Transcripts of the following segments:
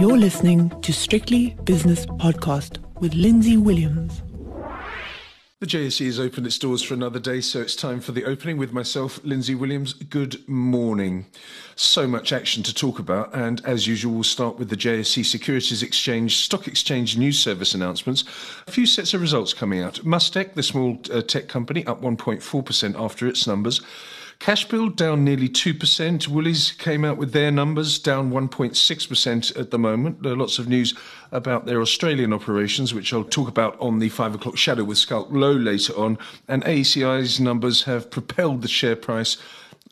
You're listening to Strictly Business Podcast with Lindsay Williams. The JSE has opened its doors for another day, so it's time for the opening with myself, Lindsay Williams. Good morning. So much action to talk about, and as usual, we'll start with the JSE Securities Exchange Stock Exchange News Service announcements. A few sets of results coming out. Mustek, the small uh, tech company, up 1.4% after its numbers. Cashbuild down nearly 2%. Woolies came out with their numbers down 1.6% at the moment. There are lots of news about their Australian operations, which I'll talk about on the 5 o'clock shadow with Schalk Louw later on. And AECI's numbers have propelled the share price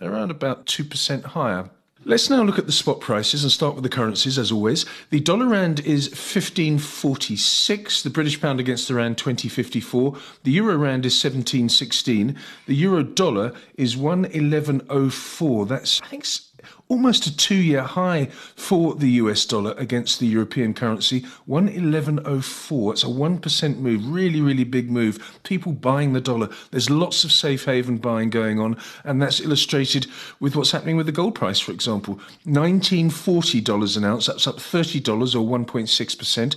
around about 2% higher. Let's now look at the spot prices and start with the currencies as always. The dollar rand is 1546, the British pound against the rand 2054, the euro rand is 1716, the euro dollar is 11104. That's I think almost a two year high for the US dollar against the European currency, 111.04. It's a 1% move, really, really big move. People buying the dollar. There's lots of safe haven buying going on, and that's illustrated with what's happening with the gold price, for example. $1940 an ounce, that's up $30 or 1.6%.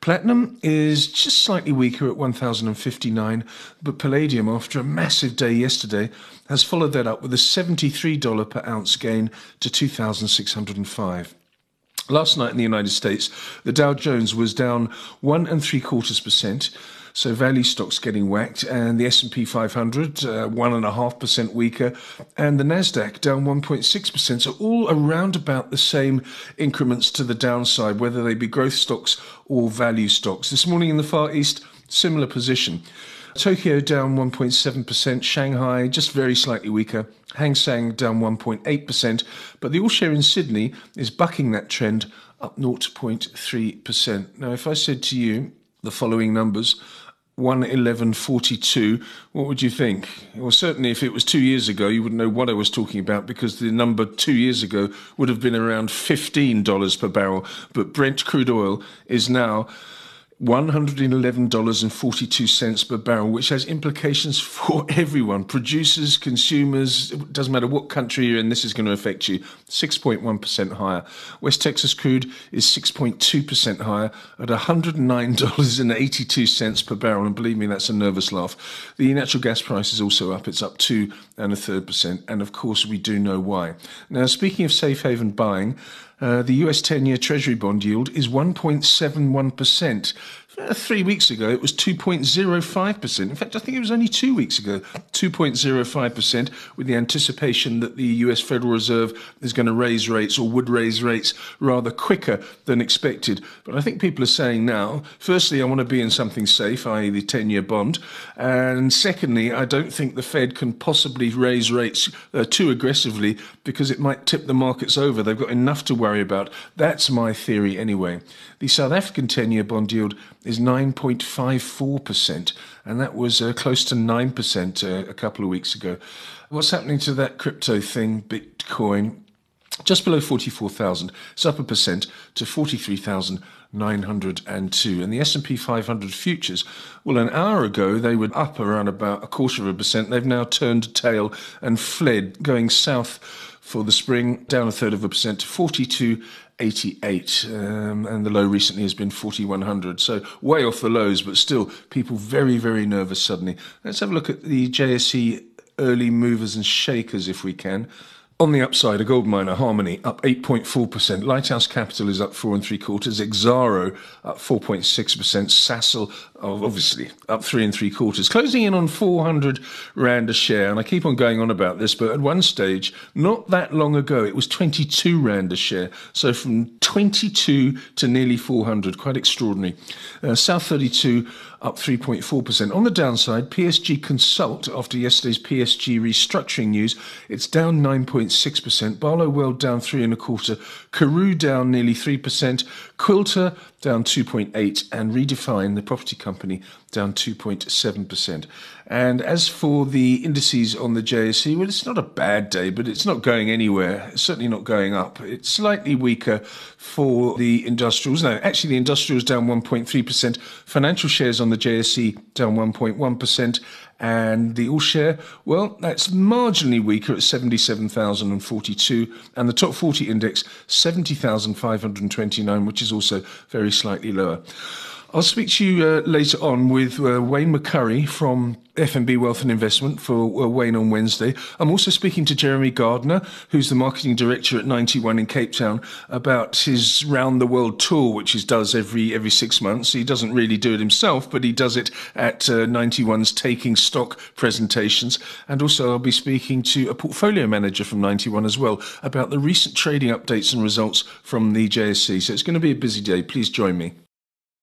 Platinum is just slightly weaker at 1059, but palladium, after a massive day yesterday, has followed that up with a $73 per ounce gain to 2605. Last night in the United States, the Dow Jones was down one and three quarters percent. So value stocks getting whacked, and the S&P 500 uh, one and a half percent weaker, and the Nasdaq down 1.6 percent. So all around about the same increments to the downside, whether they be growth stocks or value stocks. This morning in the Far East, similar position. Tokyo down 1.7%, Shanghai just very slightly weaker, Hang Seng down 1.8%, but the all share in Sydney is bucking that trend up 0.3%. Now, if I said to you the following numbers, 111.42, what would you think? Well, certainly if it was two years ago, you wouldn't know what I was talking about because the number two years ago would have been around $15 per barrel. But Brent crude oil is now $111.42 per barrel, which has implications for everyone producers, consumers, it doesn't matter what country you're in, this is going to affect you. 6.1% higher. West Texas crude is 6.2% higher at $109.82 per barrel, and believe me, that's a nervous laugh. The natural gas price is also up, it's up 2 and a third percent, and of course, we do know why. Now, speaking of safe haven buying, uh, the US 10 year Treasury bond yield is 1.71%. Uh, three weeks ago, it was 2.05%. In fact, I think it was only two weeks ago, 2.05%, with the anticipation that the US Federal Reserve is going to raise rates or would raise rates rather quicker than expected. But I think people are saying now, firstly, I want to be in something safe, i.e., the 10 year bond. And secondly, I don't think the Fed can possibly raise rates uh, too aggressively because it might tip the markets over. They've got enough to worry about. That's my theory anyway. The South African 10 year bond yield is 9.54%, and that was uh, close to 9% uh, a couple of weeks ago. What's happening to that crypto thing, Bitcoin? Just below 44,000. It's up a percent to 43,902. And the S&P 500 futures, well, an hour ago they were up around about a quarter of a percent. They've now turned tail and fled, going south for the spring, down a third of a percent to 42.88. Um, and the low recently has been 4100. So way off the lows, but still people very, very nervous suddenly. Let's have a look at the JSE early movers and shakers if we can. On the upside, a gold miner, Harmony, up 8.4%. Lighthouse Capital is up four and three quarters. Exxaro up 4.6%. Sasol, obviously, up three and three quarters. Closing in on 400 Rand a share. And I keep on going on about this, but at one stage, not that long ago, it was 22 Rand a share. So from 22 to nearly 400, quite extraordinary. Uh, South 32 up 3.4%. On the downside, PSG Konsult, after yesterday's PSG restructuring news, it's down 9.6%. Barlow Barloworld down three and a quarter. Karoo down nearly 3%. Quilter down 2.8 and Redefine, the property company, down 2.7%. And as for the indices on the JSE, well, it's not a bad day, but it's not going anywhere. It's certainly not going up. It's slightly weaker for the industrials. No, actually, the industrials down 1.3%. Financial shares on the JSE down 1.1%. And the all share, well, that's marginally weaker at 77,042. And the top 40 index, 70,529, which is also very slightly lower. I'll speak to you uh, later on with uh, Wayne McCurrie from FNB Wealth and Investment for uh, Wayne on Wednesday. I'm also speaking to Jeremy Gardner, who's the marketing director at 91 in Cape Town, about his round the world tour, which he does every every six months. He doesn't really do it himself, but he does it at 91's uh, Taking Stock presentations. And also, I'll be speaking to a portfolio manager from 91 as well about the recent trading updates and results from the JSE. So it's going to be a busy day. Please join me.